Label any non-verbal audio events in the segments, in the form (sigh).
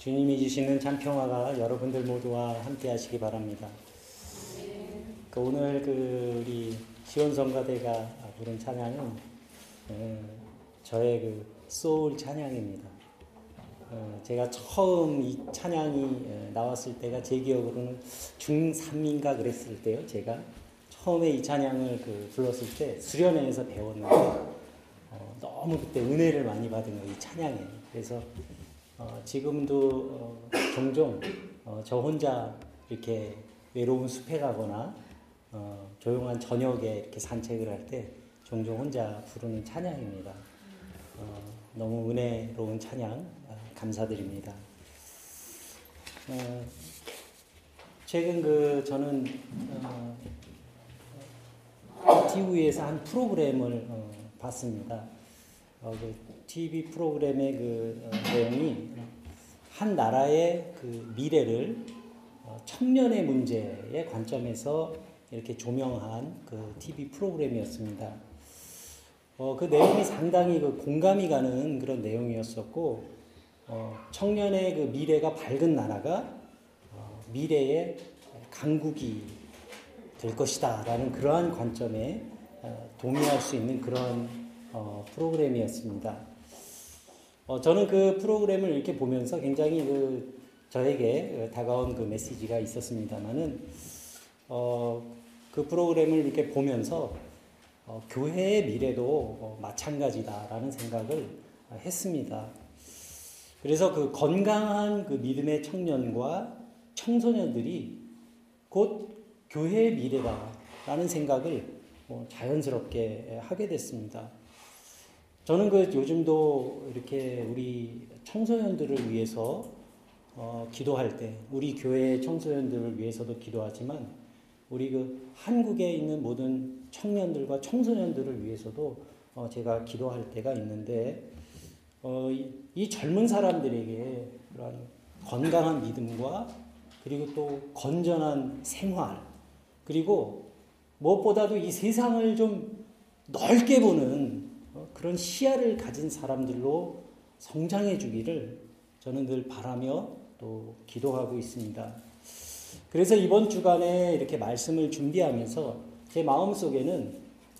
주님이 주시는 참 평화가 여러분들 모두와 함께 하시기 바랍니다. 그 오늘 그 우리 시원성가대가 부른 찬양은 어, 저의 그 소울 찬양입니다. 어, 제가 처음 이 찬양이 어, 나왔을 때가 제 기억으로는 중3인가 그랬을 때요. 제가 처음에 이 찬양을 그 불렀을 때 수련회에서 배웠는데 어, 너무 그때 은혜를 많이 받은 거예요. 이 찬양에. 그래서 어, 지금도 어, 종종 어, 저 혼자 이렇게 외로운 숲에 가거나 어, 조용한 저녁에 이렇게 산책을 할 때 종종 혼자 부르는 찬양입니다. 어, 너무 은혜로운 찬양 어, 감사드립니다. 최근 그 저는 TV에서 한 프로그램을 봤습니다. 그 TV 프로그램의 그 어, 내용이 한 나라의 그 미래를 어, 청년의 문제의 관점에서 이렇게 조명한 그 TV 프로그램이었습니다. 어, 그 내용이 상당히 그 공감이 가는 그런 내용이었었고, 어, 청년의 그 미래가 밝은 나라가 어, 미래의 강국이 될 것이다. 라는 그러한 관점에 어, 동의할 수 있는 그런 어, 프로그램이었습니다. 어, 저는 그 프로그램을 이렇게 보면서 굉장히 그 저에게 다가온 그 메시지가 있었습니다만은 어, 그 프로그램을 이렇게 보면서 어, 교회의 미래도 어, 마찬가지다라는 생각을 했습니다. 그래서 그 건강한 그 믿음의 청년과 청소년들이 곧 교회의 미래다라는 생각을 뭐 자연스럽게 하게 됐습니다. 저는 그 요즘도 이렇게 우리 청소년들을 위해서 어, 기도할 때, 우리 교회 청소년들을 위해서도 기도하지만, 우리 그 한국에 있는 모든 청년들과 청소년들을 위해서도 어, 제가 기도할 때가 있는데, 어, 이, 이, 젊은 사람들에게 그런 건강한 믿음과 그리고 또 건전한 생활, 그리고 무엇보다도 이 세상을 좀 넓게 보는 그런 시야를 가진 사람들로 성장해 주기를 저는 늘 바라며 또 기도하고 있습니다. 그래서 이번 주간에 이렇게 말씀을 준비하면서 제 마음 속에는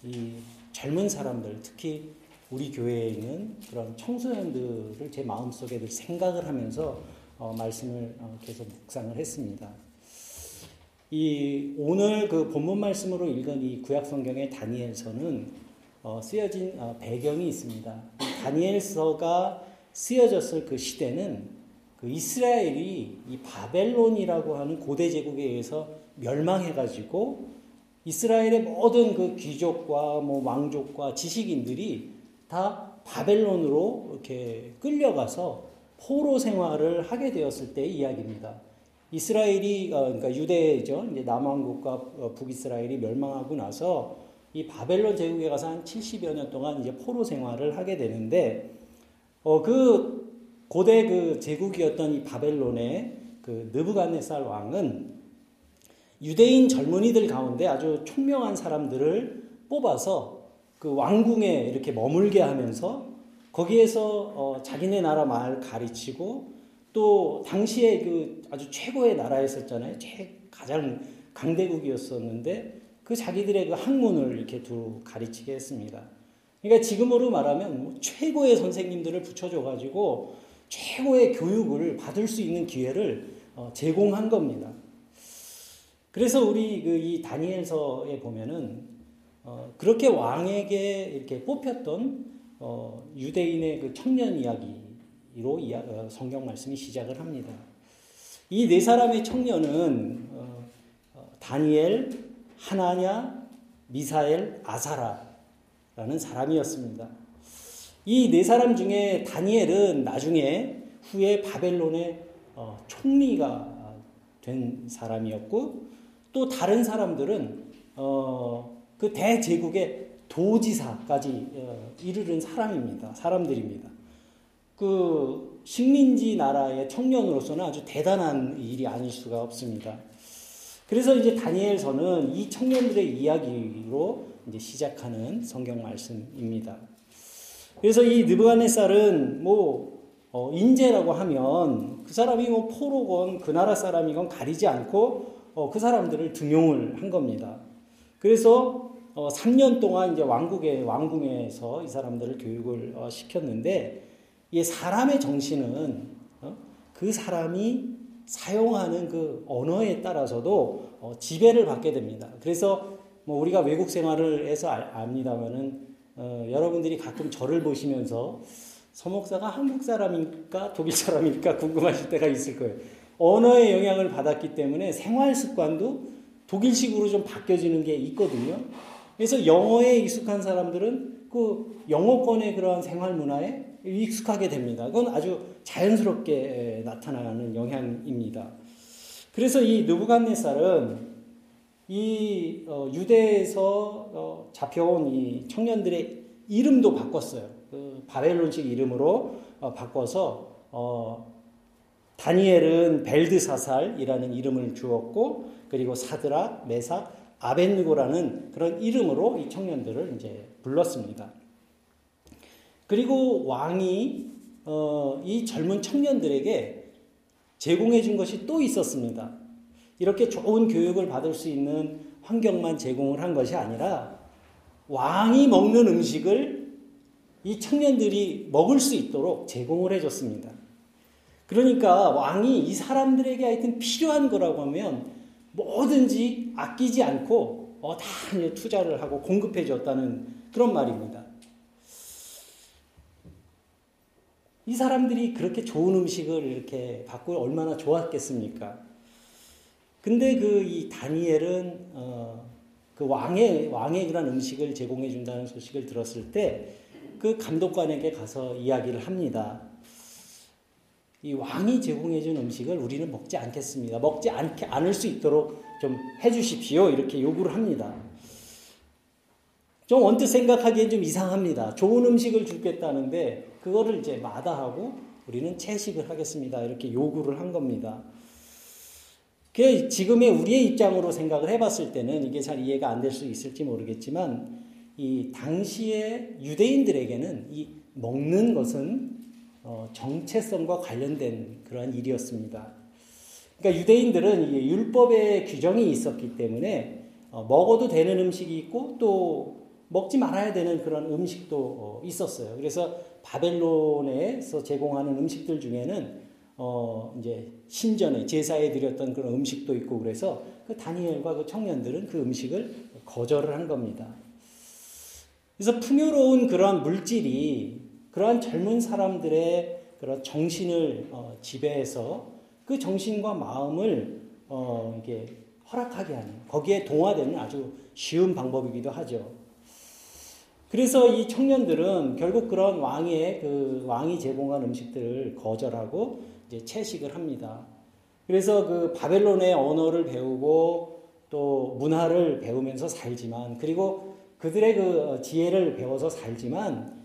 이 젊은 사람들, 특히 우리 교회에 있는 그런 청소년들을 제 마음 속에 늘 생각을 하면서 어, 말씀을 어, 계속 묵상을 했습니다. 이 오늘 그 본문 말씀으로 읽은 이 구약 성경의 다니엘서는 어, 쓰여진 어, 배경이 있습니다. 다니엘서가 쓰여졌을 그 시대는 그 이스라엘이 이 바벨론이라고 하는 고대 제국에 의해서 멸망해가지고 이스라엘의 모든 그 귀족과 뭐 왕족과 지식인들이 다 바벨론으로 이렇게 끌려가서 포로 생활을 하게 되었을 때의 이야기입니다. 이스라엘이 어, 그러니까 유대죠. 이제 남왕국과 어, 북이스라엘이 멸망하고 나서 이 바벨론 제국에 가서 한 70여 년 동안 이제 포로 생활을 하게 되는데, 어, 그 고대 그 제국이었던 이 바벨론의 그 느부갓네살 왕은 유대인 젊은이들 가운데 아주 총명한 사람들을 뽑아서 그 왕궁에 이렇게 머물게 하면서 거기에서 어, 자기네 나라 말 가르치고 또 당시에 그 아주 최고의 나라였었잖아요. 최 가장 강대국이었었는데 그 자기들의 그 학문을 이렇게 두고 가르치게 했습니다. 그러니까 지금으로 말하면 뭐 최고의 선생님들을 붙여줘가지고 최고의 교육을 받을 수 있는 기회를 어, 제공한 겁니다. 그래서 우리 그 이 다니엘서에 보면은 어, 그렇게 왕에게 이렇게 뽑혔던 어, 유대인의 그 청년 이야기로 이야, 성경 말씀이 시작을 합니다. 이 네 사람의 청년은 다니엘, 하나냐, 미사엘, 아사라라는 사람이었습니다. 이 네 사람 중에 다니엘은 나중에 후에 바벨론의 어, 총리가 된 사람이었고 또 다른 사람들은 어, 그 대제국의 도지사까지 어, 이르른 사람입니다. 사람들입니다. 그 식민지 나라의 청년으로서는 아주 대단한 일이 아닐 수가 없습니다. 그래서 이제 다니엘서는 이 청년들의 이야기로 이제 시작하는 성경 말씀입니다. 그래서 이 느부갓네살은 뭐 어, 인재라고 하면 그 사람이 뭐 포로건 그 나라 사람이건 가리지 않고 어, 그 사람들을 등용을 한 겁니다. 그래서 어, 3년 동안 이제 왕국의 왕궁에서 이 사람들을 교육을 어, 시켰는데 이 사람의 정신은 어, 그 사람이 사용하는 그 언어에 따라서도 어, 지배를 받게 됩니다. 그래서 뭐 우리가 외국 생활을 해서 압니다만은 어, 여러분들이 가끔 저를 보시면서 서목사가 한국 사람일까 독일 사람일까 궁금하실 때가 있을 거예요. 언어의 영향을 받았기 때문에 생활 습관도 독일식으로 좀 바뀌어지는 게 있거든요. 그래서 영어에 익숙한 사람들은 그 영어권의 그러한 생활 문화에 익숙하게 됩니다. 그건 아주 자연스럽게 나타나는 영향입니다. 그래서 이 느부갓네살은 이 어, 유대에서 어, 잡혀온 이 청년들의 이름도 바꿨어요. 그 바벨론식 이름으로 어, 바꿔서 어, 다니엘은 벨드사살이라는 이름을 주었고 그리고 사드라, 메삭, 아벤누고라는 그런 이름으로 이 청년들을 이제 불렀습니다. 그리고 왕이 어, 이 젊은 청년들에게 제공해 준 것이 또 있었습니다. 이렇게 좋은 교육을 받을 수 있는 환경만 제공을 한 것이 아니라 왕이 먹는 음식을 이 청년들이 먹을 수 있도록 제공을 해줬습니다. 그러니까 왕이 이 사람들에게 하여튼 필요한 거라고 하면 뭐든지 아끼지 않고 어, 다 투자를 하고 공급해 줬다는 그런 말입니다. 이 사람들이 그렇게 좋은 음식을 이렇게 받고 얼마나 좋았겠습니까? 근데 그 이 다니엘은 어, 그 왕의 왕의 그런 음식을 제공해 준다는 소식을 들었을 때 그 감독관에게 가서 이야기를 합니다. 이 왕이 제공해 준 음식을 우리는 먹지 않겠습니다. 먹지 않게 않을 수 있도록 좀 해주십시오. 이렇게 요구를 합니다. 좀 언뜻 생각하기엔 좀 이상합니다. 좋은 음식을 주겠다는데 그거를 이제 마다하고 우리는 채식을 하겠습니다. 이렇게 요구를 한 겁니다. 그 지금의 우리의 입장으로 생각을 해봤을 때는 이게 잘 이해가 안 될 수 있을지 모르겠지만 이 당시의 유대인들에게는 이 먹는 것은 어 정체성과 관련된 그러한 일이었습니다. 그러니까 유대인들은 율법의 규정이 있었기 때문에 어 먹어도 되는 음식이 있고 또 먹지 말아야 되는 그런 음식도 어 있었어요. 그래서 바벨론에서 제공하는 음식들 중에는 어 이제 신전에 제사에 드렸던 그런 음식도 있고 그래서 그 다니엘과 그 청년들은 그 음식을 거절을 한 겁니다. 그래서 풍요로운 그러한 물질이 그러한 젊은 사람들의 그런 정신을 어 지배해서 그 정신과 마음을 어 이게 허락하게 하는 거기에 동화되는 아주 쉬운 방법이기도 하죠. 그래서 이 청년들은 결국 그런 왕의 그 왕이 제공한 음식들을 거절하고 이제 채식을 합니다. 그래서 그 바벨론의 언어를 배우고 또 문화를 배우면서 살지만 그리고 그들의 그 지혜를 배워서 살지만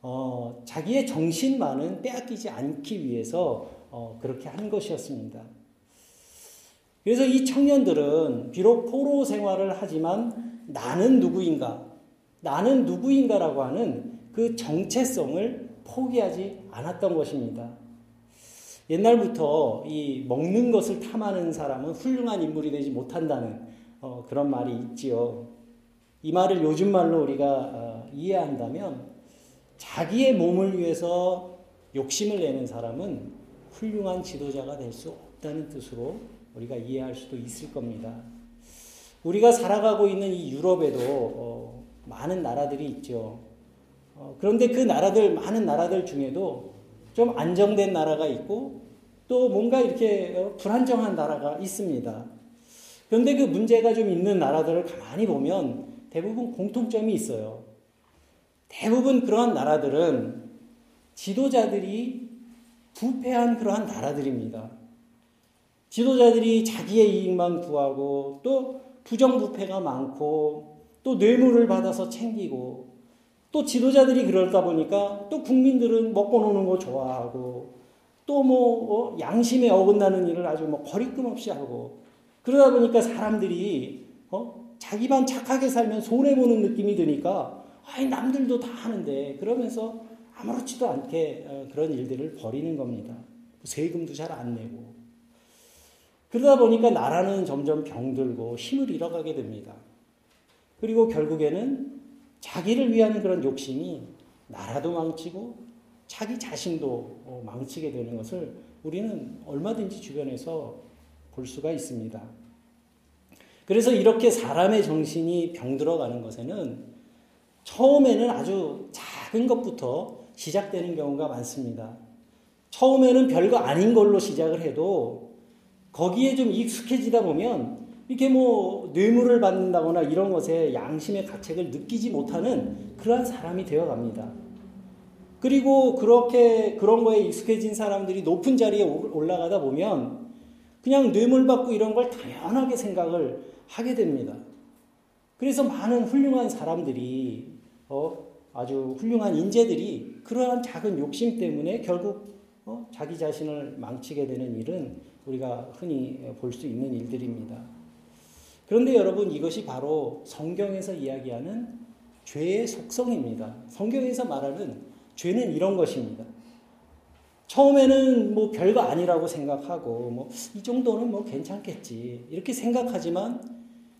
어, 자기의 정신만은 빼앗기지 않기 위해서 어, 그렇게 한 것이었습니다. 그래서 이 청년들은 비록 포로 생활을 하지만 나는 누구인가 나는 누구인가라고 하는 그 정체성을 포기하지 않았던 것입니다. 옛날부터 이 먹는 것을 탐하는 사람은 훌륭한 인물이 되지 못한다는 어, 그런 말이 있지요. 이 말을 요즘 말로 우리가 어, 이해한다면 자기의 몸을 위해서 욕심을 내는 사람은 훌륭한 지도자가 될 수 없다는 뜻으로 우리가 이해할 수도 있을 겁니다. 우리가 살아가고 있는 이 유럽에도 어, 많은 나라들이 있죠. 어, 그런데 그 나라들, 많은 나라들 중에도 좀 안정된 나라가 있고 또 뭔가 이렇게 어, 불안정한 나라가 있습니다. 그런데 그 문제가 좀 있는 나라들을 가만히 보면 대부분 공통점이 있어요. 대부분 그러한 나라들은 지도자들이 부패한 그러한 나라들입니다. 지도자들이 자기의 이익만 구하고 또 부정부패가 많고 또 뇌물을 받아서 챙기고 또 지도자들이 그럴까 보니까 또 국민들은 먹고 노는 거 좋아하고 또뭐 어, 양심에 어긋나는 일을 아주 뭐 거리낌 없이 하고 그러다 보니까 사람들이 어? 자기만 착하게 살면 손해 보는 느낌이 드니까 아이 남들도 다 하는데 그러면서 아무렇지도 않게 어, 그런 일들을 벌이는 겁니다. 세금도 잘 안 내고. 그러다 보니까 나라는 점점 병들고 힘을 잃어가게 됩니다. 그리고 결국에는 자기를 위한 그런 욕심이 나라도 망치고 자기 자신도 어, 망치게 되는 것을 우리는 얼마든지 주변에서 볼 수가 있습니다. 그래서 이렇게 사람의 정신이 병들어 가는 것에는 처음에는 아주 작은 것부터 시작되는 경우가 많습니다. 처음에는 별거 아닌 걸로 시작을 해도 거기에 좀 익숙해지다 보면 이렇게 뭐 뇌물을 받는다거나 이런 것에 양심의 가책을 느끼지 못하는 그러한 사람이 되어 갑니다. 그리고 그렇게 그런 거에 익숙해진 사람들이 높은 자리에 올라가다 보면 그냥 뇌물 받고 이런 걸 당연하게 생각을 하게 됩니다. 그래서 많은 훌륭한 사람들이 어, 아주 훌륭한 인재들이 그러한 작은 욕심 때문에 결국 어, 자기 자신을 망치게 되는 일은 우리가 흔히 볼 수 있는 일들입니다. 그런데 여러분 이것이 바로 성경에서 이야기하는 죄의 속성입니다. 성경에서 말하는 죄는 이런 것입니다. 처음에는 뭐 별거 아니라고 생각하고 뭐 이 정도는 뭐 괜찮겠지 이렇게 생각하지만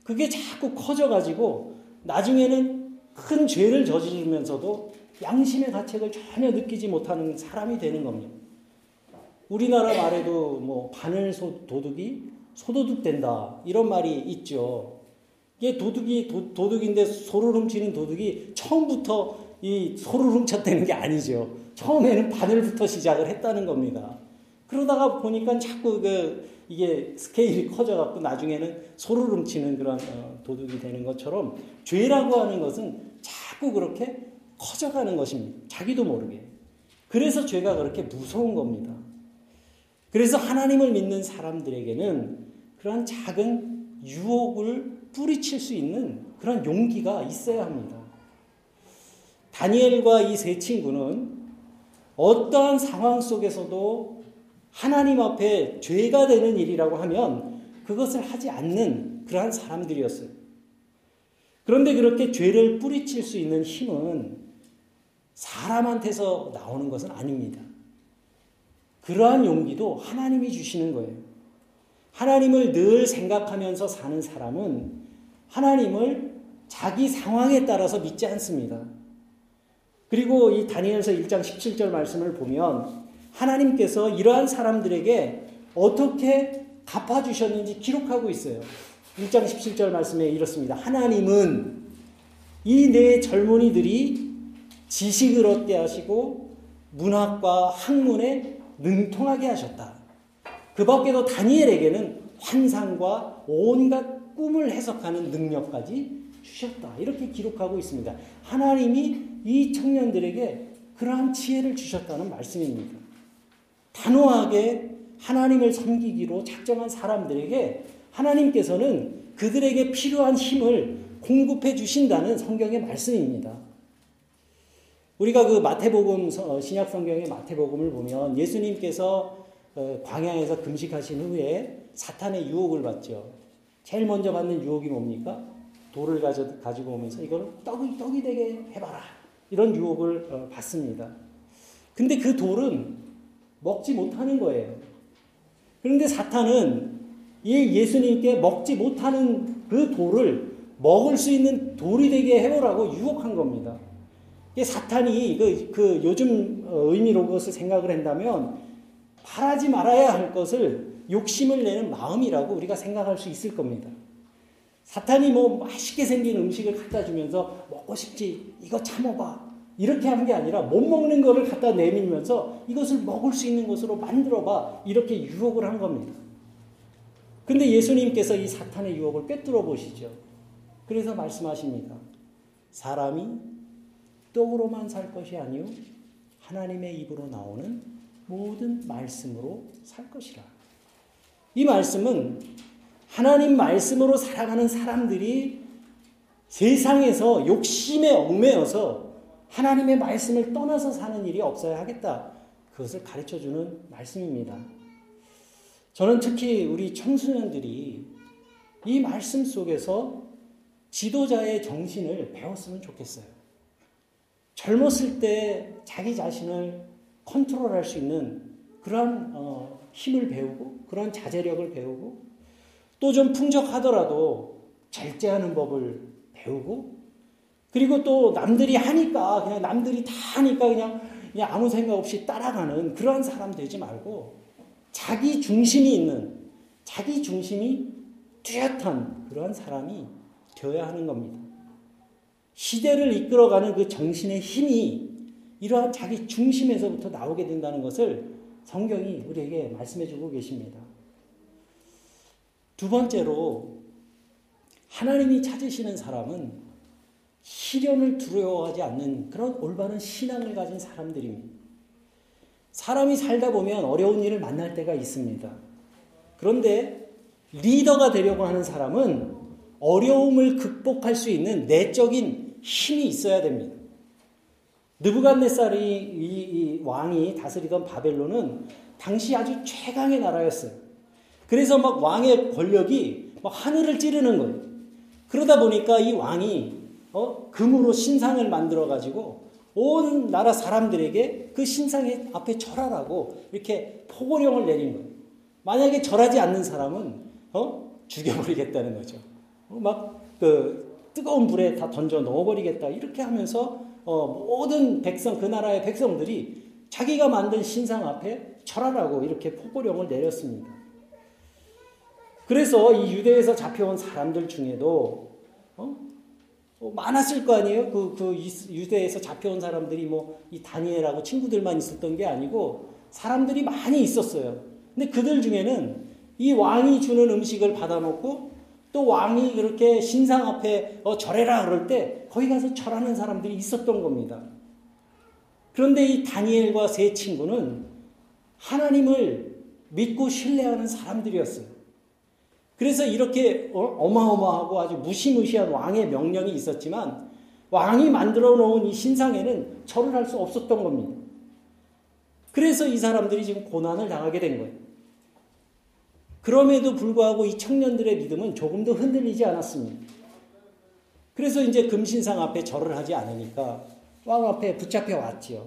그게 자꾸 커져가지고 나중에는 큰 죄를 저지르면서도 양심의 가책을 전혀 느끼지 못하는 사람이 되는 겁니다. 우리나라 말에도 뭐 바늘 소, 도둑이 소도둑 된다 이런 말이 있죠. 이게 도둑이 도, 도둑인데 소를 훔치는 도둑이 처음부터 이 소를 훔쳤다는 게 아니죠. 처음에는 바늘부터 시작을 했다는 겁니다. 그러다가 보니까 자꾸 그 이게 스케일이 커져갖고 나중에는 소를 훔치는 그런 어, 도둑이 되는 것처럼 죄라고 하는 것은 자꾸 그렇게 커져가는 것입니다. 자기도 모르게. 그래서 죄가 그렇게 무서운 겁니다. 그래서 하나님을 믿는 사람들에게는 그러한 작은 유혹을 뿌리칠 수 있는 그런 용기가 있어야 합니다. 다니엘과 이 세 친구는 어떠한 상황 속에서도 하나님 앞에 죄가 되는 일이라고 하면 그것을 하지 않는 그러한 사람들이었어요. 그런데 그렇게 죄를 뿌리칠 수 있는 힘은 사람한테서 나오는 것은 아닙니다. 그러한 용기도 하나님이 주시는 거예요. 하나님을 늘 생각하면서 사는 사람은 하나님을 자기 상황에 따라서 믿지 않습니다. 그리고 이 다니엘서 1장 17절 말씀을 보면 하나님께서 이러한 사람들에게 어떻게 갚아주셨는지 기록하고 있어요. 1장 17절 말씀에 이렇습니다. 하나님은 이네 젊은이들이 지식을 얻게 하시고 문학과 학문에 능통하게 하셨다. 그 밖에도 다니엘에게는 환상과 온갖 꿈을 해석하는 능력까지 주셨다. 이렇게 기록하고 있습니다. 하나님이 이 청년들에게 그러한 지혜를 주셨다는 말씀입니다. 단호하게 하나님을 섬기기로 작정한 사람들에게 하나님께서는 그들에게 필요한 힘을 공급해 주신다는 성경의 말씀입니다. 우리가 그 마태복음 어, 신약 성경의 마태복음을 보면 예수님께서 어, 광야에서 금식하신 후에 사탄의 유혹을 받죠. 제일 먼저 받는 유혹이 뭡니까? 돌을 가져, 가지고 오면서 이걸 떡이, 떡이 되게 해봐라. 이런 유혹을 어, 받습니다. 근데 그 돌은 먹지 못하는 거예요. 그런데 사탄은 이 예수님께 먹지 못하는 그 돌을 먹을 수 있는 돌이 되게 해보라고 유혹한 겁니다. 사탄이 그, 그 요즘 의미로 그것을 생각을 한다면 바라지 말아야 할 것을 욕심을 내는 마음이라고 우리가 생각할 수 있을 겁니다. 사탄이 뭐 맛있게 생긴 음식을 갖다 주면서 먹고 싶지 이거 참아봐 이렇게 하는 게 아니라 못 먹는 거를 갖다 내밀면서 이것을 먹을 수 있는 것으로 만들어봐 이렇게 유혹을 한 겁니다. 근데 예수님께서 이 사탄의 유혹을 꿰뚫어 보시죠. 그래서 말씀하십니다. 사람이 떡으로만 살 것이 아니요 하나님의 입으로 나오는 모든 말씀으로 살 것이라. 이 말씀은 하나님 말씀으로 살아가는 사람들이 세상에서 욕심에 얽매여서 하나님의 말씀을 떠나서 사는 일이 없어야 하겠다. 그것을 가르쳐 주는 말씀입니다. 저는 특히 우리 청소년들이 이 말씀 속에서 지도자의 정신을 배웠으면 좋겠어요. 젊었을 때 자기 자신을 컨트롤할 수 있는 그러한 어, 힘을 배우고 그런 자제력을 배우고 또 좀 풍족하더라도 절제하는 법을 배우고 그리고 또 남들이 하니까 그냥 남들이 다 하니까 그냥 그냥 아무 생각 없이 따라가는 그러한 사람 되지 말고 자기 중심이 있는 자기 중심이 뚜렷한 그런 사람이 되어야 하는 겁니다. 시대를 이끌어가는 그 정신의 힘이 이러한 자기 중심에서부터 나오게 된다는 것을 성경이 우리에게 말씀해 주고 계십니다. 두 번째로 하나님이 찾으시는 사람은 시련을 두려워하지 않는 그런 올바른 신앙을 가진 사람들입니다. 사람이 살다 보면 어려운 일을 만날 때가 있습니다. 그런데 리더가 되려고 하는 사람은 어려움을 극복할 수 있는 내적인 힘이 있어야 됩니다. 느부갓네살이 이, 이 왕이 다스리던 바벨론은 당시 아주 최강의 나라였어요. 그래서 막 왕의 권력이 막 하늘을 찌르는 거예요. 그러다 보니까 이 왕이 어? 금으로 신상을 만들어 가지고 온 나라 사람들에게 그 신상 앞에 절하라고 이렇게 포고령을 내린 거예요. 만약에 절하지 않는 사람은 어? 죽여버리겠다는 거죠. 어? 막그 뜨거운 불에 다 던져 넣어버리겠다 이렇게 하면서 어, 모든 백성 그 나라의 백성들이 자기가 만든 신상 앞에 절하라고 이렇게 포고령을 내렸습니다. 그래서 이 유대에서 잡혀온 사람들 중에도 어? 어, 많았을 거 아니에요. 그, 그 유대에서 잡혀온 사람들이 뭐 이 다니엘하고 친구들만 있었던 게 아니고 사람들이 많이 있었어요. 근데 그들 중에는 이 왕이 주는 음식을 받아놓고 또 왕이 그렇게 신상 앞에 어, 절해라 그럴 때 거기 가서 절하는 사람들이 있었던 겁니다. 그런데 이 다니엘과 세 친구는 하나님을 믿고 신뢰하는 사람들이었어요. 그래서 이렇게 어, 어마어마하고 아주 무시무시한 왕의 명령이 있었지만 왕이 만들어 놓은 이 신상에는 절을 할 수 없었던 겁니다. 그래서 이 사람들이 지금 고난을 당하게 된 거예요. 그럼에도 불구하고 이 청년들의 믿음은 조금도 흔들리지 않았습니다. 그래서 이제 금신상 앞에 절을 하지 않으니까 왕 앞에 붙잡혀 왔지요.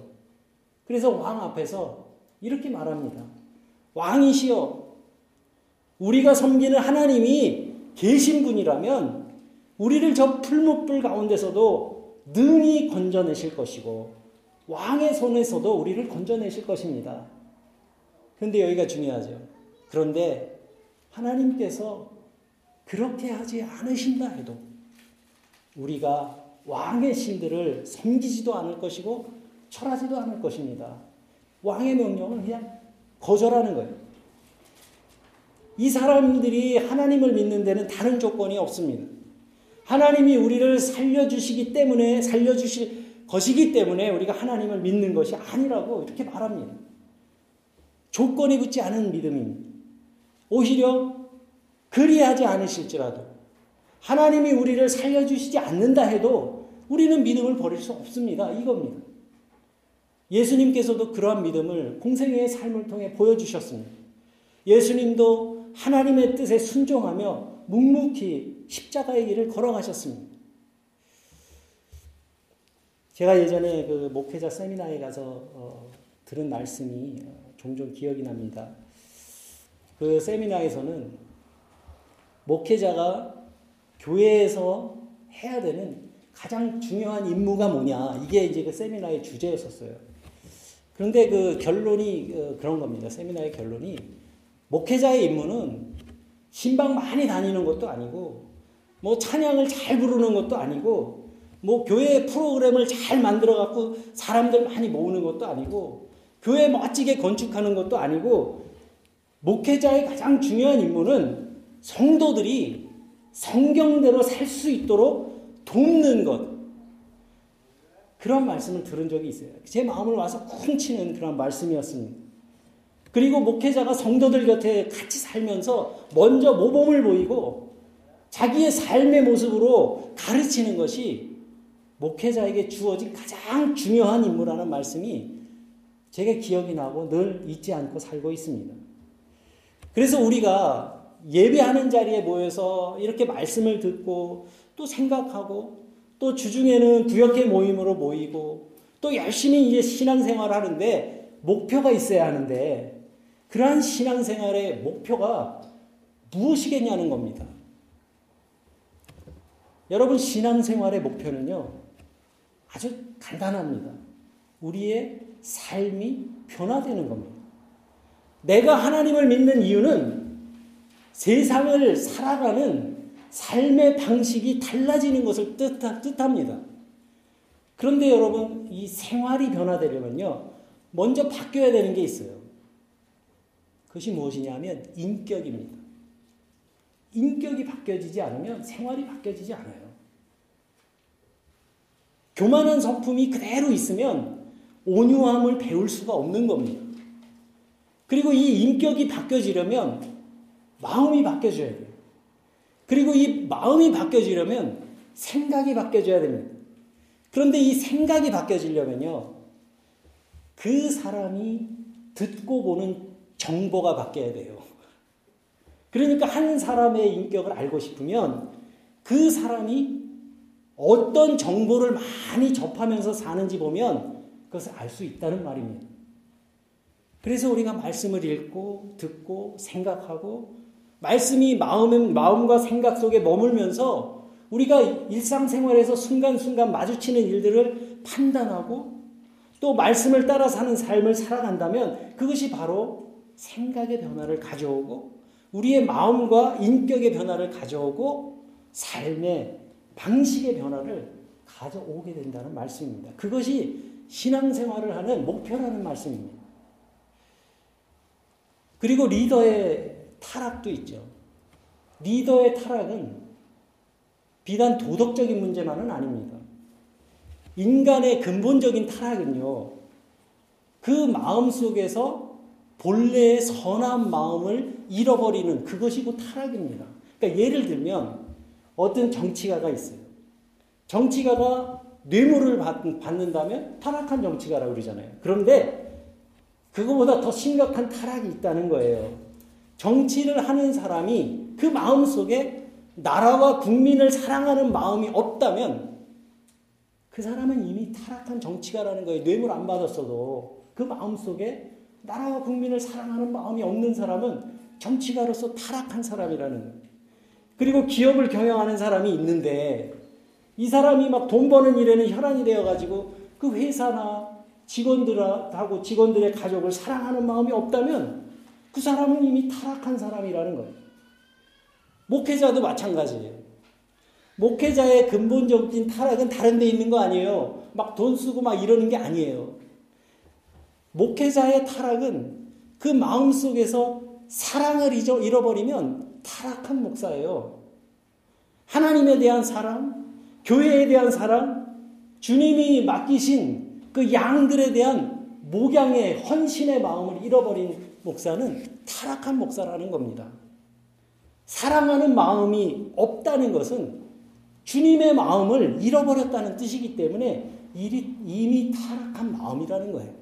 그래서 왕 앞에서 이렇게 말합니다. 왕이시여, 우리가 섬기는 하나님이 계신 분이라면 우리를 저 풀무불 가운데서도 능히 건져내실 것이고 왕의 손에서도 우리를 건져내실 것입니다. 그런데 여기가 중요하죠. 그런데 하나님께서 그렇게 하지 않으신다 해도 우리가 왕의 신들을 섬기지도 않을 것이고 철하지도 않을 것입니다. 왕의 명령을 그냥 거절하는 거예요. 이 사람들이 하나님을 믿는 데는 다른 조건이 없습니다. 하나님이 우리를 살려주시기 때문에, 살려주실 것이기 때문에 우리가 하나님을 믿는 것이 아니라고 이렇게 말합니다. 조건이 붙지 않은 믿음입니다. 오히려 그리하지 않으실지라도 하나님이 우리를 살려주시지 않는다 해도 우리는 믿음을 버릴 수 없습니다. 이겁니다. 예수님께서도 그러한 믿음을 공생의 삶을 통해 보여주셨습니다. 예수님도 하나님의 뜻에 순종하며 묵묵히 십자가의 길을 걸어가셨습니다. 제가 예전에 그 목회자 세미나에 가서 어, 들은 말씀이 어, 종종 기억이 납니다. 그 세미나에서는 목회자가 교회에서 해야 되는 가장 중요한 임무가 뭐냐. 이게 이제 그 세미나의 주제였었어요. 그런데 그 결론이 어, 그런 겁니다. 세미나의 결론이 목회자의 임무는 신방 많이 다니는 것도 아니고 뭐 찬양을 잘 부르는 것도 아니고 뭐 교회 프로그램을 잘 만들어 갖고 사람들 많이 모으는 것도 아니고 교회 멋지게 건축하는 것도 아니고 목회자의 가장 중요한 임무는 성도들이 성경대로 살 수 있도록 돕는 것. 그런 말씀을 들은 적이 있어요. 제 마음을 와서 쿵 치는 그런 말씀이었습니다. 그리고 목회자가 성도들 곁에 같이 살면서 먼저 모범을 보이고 자기의 삶의 모습으로 가르치는 것이 목회자에게 주어진 가장 중요한 임무라는 말씀이 제가 기억이 나고 늘 잊지 않고 살고 있습니다. 그래서 우리가 예배하는 자리에 모여서 이렇게 말씀을 듣고 또 생각하고 또 주중에는 구역회 모임으로 모이고 또 열심히 이제 신앙생활을 하는데 목표가 있어야 하는데 그러한 신앙생활의 목표가 무엇이겠냐는 겁니다. 여러분 신앙생활의 목표는요 아주 간단합니다. 우리의 삶이 변화되는 겁니다. 내가 하나님을 믿는 이유는 세상을 살아가는 삶의 방식이 달라지는 것을 뜻합니다. 그런데 여러분, 이 생활이 변화되려면요, 먼저 바뀌어야 되는 게 있어요. 그것이 무엇이냐면 인격입니다. 인격이 바뀌어지지 않으면 생활이 바뀌어지지 않아요. 교만한 성품이 그대로 있으면 온유함을 배울 수가 없는 겁니다. 그리고 이 인격이 바뀌어지려면 마음이 바뀌어져야 돼요. 그리고 이 마음이 바뀌어지려면 생각이 바뀌어져야 됩니다. 그런데 이 생각이 바뀌어지려면요. 그 사람이 듣고 보는 정보가 바뀌어야 돼요. 그러니까 한 사람의 인격을 알고 싶으면 그 사람이 어떤 정보를 많이 접하면서 사는지 보면 그것을 알 수 있다는 말입니다. 그래서 우리가 말씀을 읽고 듣고 생각하고 말씀이 마음, 마음과 생각 속에 머물면서 우리가 일상생활에서 순간순간 마주치는 일들을 판단하고 또 말씀을 따라 사는 삶을 살아간다면 그것이 바로 생각의 변화를 가져오고 우리의 마음과 인격의 변화를 가져오고 삶의 방식의 변화를 가져오게 된다는 말씀입니다. 그것이 신앙생활을 하는 목표라는 말씀입니다. 그리고 리더의 타락도 있죠. 리더의 타락은 비단 도덕적인 문제만은 아닙니다. 인간의 근본적인 타락은요, 그 마음 속에서 본래의 선한 마음을 잃어버리는 그것이 곧 타락입니다. 그러니까 예를 들면 어떤 정치가가 있어요. 정치가가 뇌물을 받 는다면 타락한 정치가라고 그러잖아요. 그런데 그거보다 더 심각한 타락이 있다는 거예요. 정치를 하는 사람이 그 마음 속에 나라와 국민을 사랑하는 마음이 없다면 그 사람은 이미 타락한 정치가라는 거예요. 뇌물 안 받았어도 그 마음 속에 나라와 국민을 사랑하는 마음이 없는 사람은 정치가로서 타락한 사람이라는 거예요. 그리고 기업을 경영하는 사람이 있는데 이 사람이 막 돈 버는 일에는 혈안이 되어가지고 그 회사나 직원들하고 직원들의 가족을 사랑하는 마음이 없다면 그 사람은 이미 타락한 사람이라는 거예요. 목회자도 마찬가지예요. 목회자의 근본적인 타락은 다른 데 있는 거 아니에요. 막 돈 쓰고 막 이러는 게 아니에요. 목회자의 타락은 그 마음 속에서 사랑을 잃어버리면 타락한 목사예요. 하나님에 대한 사랑, 교회에 대한 사랑, 주님이 맡기신 그 양들에 대한 목양의 헌신의 마음을 잃어버린 목사는 타락한 목사라는 겁니다. 사랑하는 마음이 없다는 것은 주님의 마음을 잃어버렸다는 뜻이기 때문에 이미 타락한 마음이라는 거예요.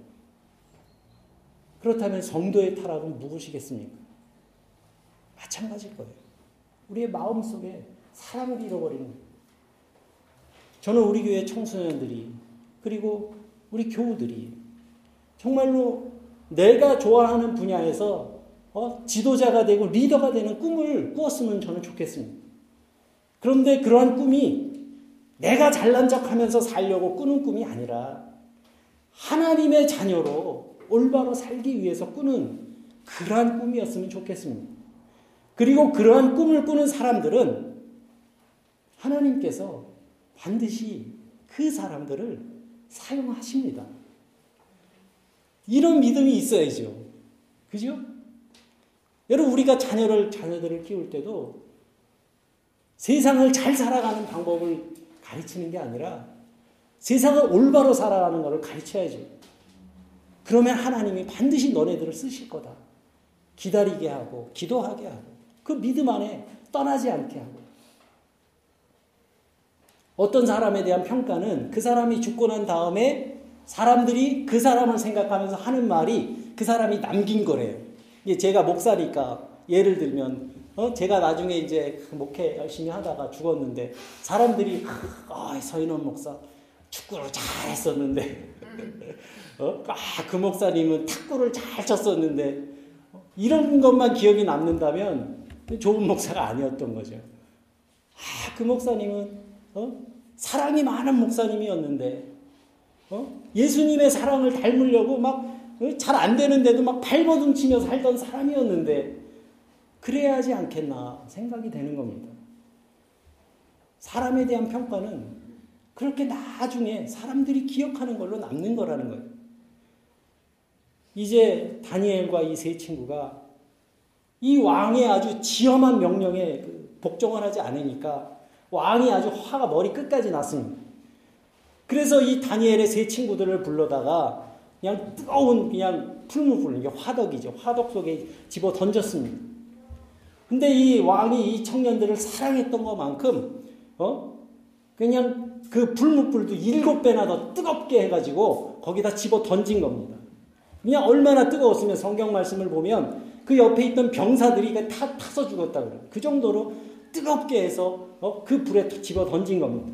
그렇다면 성도의 타락은 무엇이겠습니까? 마찬가지일 거예요. 우리의 마음 속에 사랑을 잃어버리는 거예요. 저는 우리 교회 청소년들이 그리고 우리 교우들이 정말로 내가 좋아하는 분야에서 어, 지도자가 되고 리더가 되는 꿈을 꾸었으면 저는 좋겠습니다. 그런데 그러한 꿈이 내가 잘난 척 하면서 살려고 꾸는 꿈이 아니라 하나님의 자녀로 올바로 살기 위해서 꾸는 그러한 꿈이었으면 좋겠습니다. 그리고 그러한 꿈을 꾸는 사람들은 하나님께서 반드시 그 사람들을 사용하십니다. 이런 믿음이 있어야죠. 그죠? 여러분, 우리가 자녀를, 자녀들을 키울 때도 세상을 잘 살아가는 방법을 가르치는 게 아니라 세상을 올바로 살아가는 것을 가르쳐야죠. 그러면 하나님이 반드시 너네들을 쓰실 거다. 기다리게 하고, 기도하게 하고, 그 믿음 안에 떠나지 않게 하고. 어떤 사람에 대한 평가는 그 사람이 죽고 난 다음에 사람들이 그 사람을 생각하면서 하는 말이 그 사람이 남긴 거래요. 제가 목사니까 예를 들면 어 제가 나중에 이제 그 목회 열심히 하다가 죽었는데 사람들이 아 서인원 목사 축구를 잘 했었는데, (laughs) 어? 아, 그 목사님은 탁구를 잘 쳤었는데, 이런 것만 기억이 남는다면 좋은 목사가 아니었던 거죠. 아, 그 목사님은, 어? 사랑이 많은 목사님이었는데, 어? 예수님의 사랑을 닮으려고 막 잘안 어? 되는데도 막 발버둥 치며 살던 사람이었는데, 그래야 하지 않겠나 생각이 되는 겁니다. 사람에 대한 평가는 그렇게 나중에 사람들이 기억하는 걸로 남는 거라는 거예요. 이제 다니엘과 이 세 친구가 이 왕의 아주 지엄한 명령에 그 복종을 하지 않으니까 왕이 아주 화가 머리 끝까지 났습니다. 그래서 이 다니엘의 세 친구들을 불러다가 그냥 뜨거운 그냥 풀무불, 이게 화덕이죠. 화덕 속에 집어 던졌습니다. 근데 이 왕이 이 청년들을 사랑했던 것만큼, 어? 그냥 그 불무불도 일곱 배나 더 뜨겁게 해가지고 거기다 집어 던진 겁니다. 그냥 얼마나 뜨거웠으면 성경 말씀을 보면 그 옆에 있던 병사들이 타, 타서 죽었다 그래요. 그 정도로 뜨겁게 해서 어? 그 불에 집어 던진 겁니다.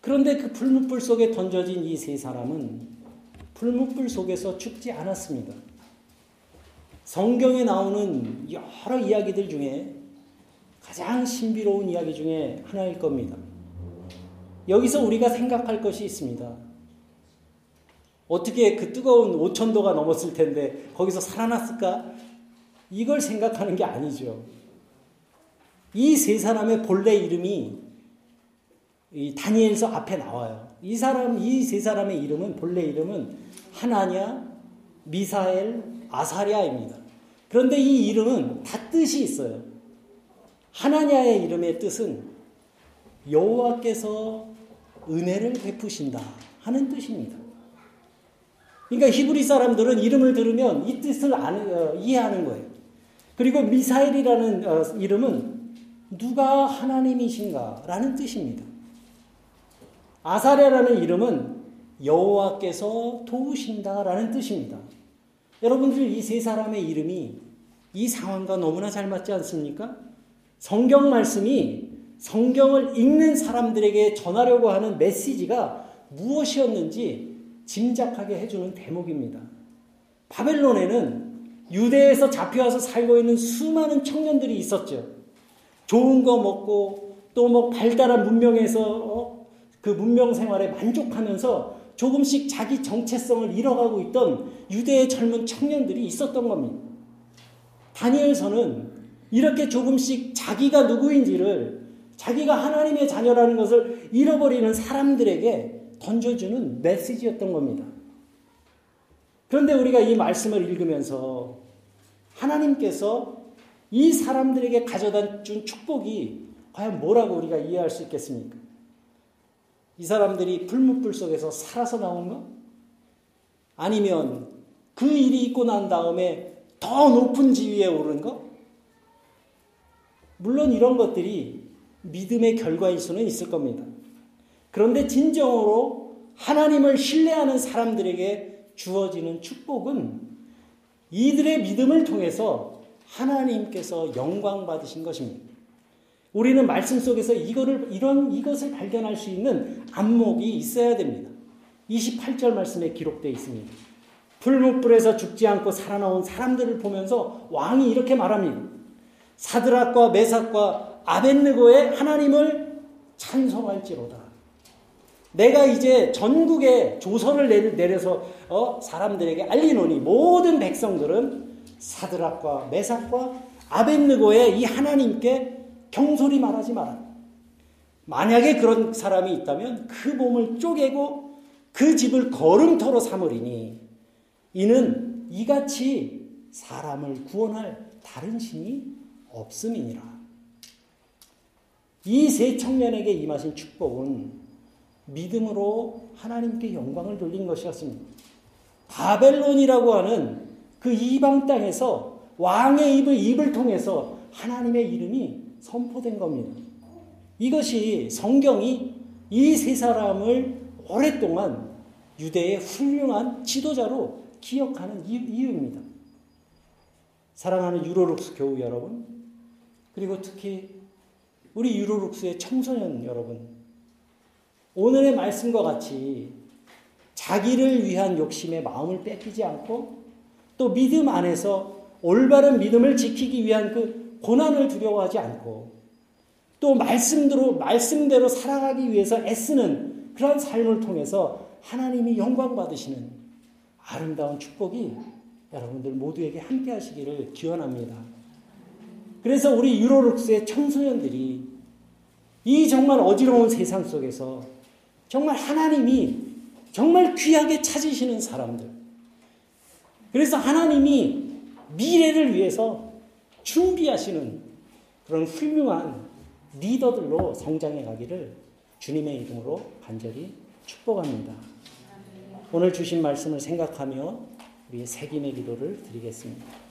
그런데 그 불무불 속에 던져진 이 세 사람은 불무불 속에서 죽지 않았습니다. 성경에 나오는 여러 이야기들 중에 가장 신비로운 이야기 중에 하나일 겁니다. 여기서 우리가 생각할 것이 있습니다. 어떻게 그 뜨거운 5천도가 넘었을 텐데 거기서 살아났을까? 이걸 생각하는 게 아니죠. 이 세 사람의 본래 이름이 이 다니엘서 앞에 나와요. 이 사람, 이 세 사람의 이름은 본래 이름은 하나냐, 미사엘, 아사랴입니다. 그런데 이 이름은 다 뜻이 있어요. 하나냐의 이름의 뜻은 여호와께서 은혜를 베푸신다 하는 뜻입니다. 그러니까 히브리 사람들은 이름을 들으면 이 뜻을 아는, 어, 이해하는 거예요. 그리고 미사엘이라는 어, 이름은 누가 하나님이신가 라는 뜻입니다. 아사랴라는 이름은 여호와께서 도우신다라는 뜻입니다. 여러분들 이 세 사람의 이름이 이 상황과 너무나 잘 맞지 않습니까? 성경 말씀이 성경을 읽는 사람들에게 전하려고 하는 메시지가 무엇이었는지 짐작하게 해주는 대목입니다. 바벨론에는 유대에서 잡혀와서 살고 있는 수많은 청년들이 있었죠. 좋은 거 먹고 또 뭐 발달한 문명에서 어? 그 문명 생활에 만족하면서 조금씩 자기 정체성을 잃어가고 있던 유대의 젊은 청년들이 있었던 겁니다. 다니엘서는 이렇게 조금씩 자기가 누구인지를 자기가 하나님의 자녀라는 것을 잃어버리는 사람들에게 던져주는 메시지였던 겁니다. 그런데 우리가 이 말씀을 읽으면서 하나님께서 이 사람들에게 가져다 준 축복이 과연 뭐라고 우리가 이해할 수 있겠습니까? 이 사람들이 불문불 속에서 살아서 나온 것? 아니면 그 일이 있고 난 다음에 더 높은 지위에 오른 것? 물론 이런 것들이 믿음의 결과일 수는 있을 겁니다. 그런데 진정으로 하나님을 신뢰하는 사람들에게 주어지는 축복은 이들의 믿음을 통해서 하나님께서 영광 받으신 것입니다. 우리는 말씀 속에서 이거를 이런 이것을 발견할 수 있는 안목이 있어야 됩니다. 28절 말씀에 기록되어 있습니다. 풀무불에서 죽지 않고 살아나온 사람들을 보면서 왕이 이렇게 말합니다. 사드락과 메삭과 아벤느고의 하나님을 찬송할지로다. 내가 이제 전국에 조서를 내려서 어, 사람들에게 알리노니 모든 백성들은 사드락과 메삭과 아벤느고의 이 하나님께 경솔히 말하지 마라. 만약에 그런 사람이 있다면 그 몸을 쪼개고 그 집을 걸음터로 삼으리니 이는 이같이 사람을 구원할 다른 신이 없음이니라. 이 세 청년에게 임하신 축복은 믿음으로 하나님께 영광을 돌린 것이었습니다. 바벨론이라고 하는 그 이방 땅에서 왕의 입을 입을 통해서 하나님의 이름이 선포된 겁니다. 이것이 성경이 이 세 사람을 오랫동안 유대의 훌륭한 지도자로 기억하는 이유입니다. 사랑하는 유로룩스 교우 여러분, 그리고 특히 우리 유로룩스의 청소년 여러분, 오늘의 말씀과 같이 자기를 위한 욕심에 마음을 뺏기지 않고 또 믿음 안에서 올바른 믿음을 지키기 위한 그 고난을 두려워하지 않고 또 말씀대로 말씀대로 살아가기 위해서 애쓰는 그런 삶을 통해서 하나님이 영광 받으시는 아름다운 축복이 여러분들 모두에게 함께 하시기를 기원합니다. 그래서 우리 유로룩스의 청소년들이 이 정말 어지러운 세상 속에서 정말 하나님이 정말 귀하게 찾으시는 사람들. 그래서 하나님이 미래를 위해서 준비하시는 그런 훌륭한 리더들로 성장해 가기를 주님의 이름으로 간절히 축복합니다. 오늘 주신 말씀을 생각하며 우리의 새김의 기도를 드리겠습니다.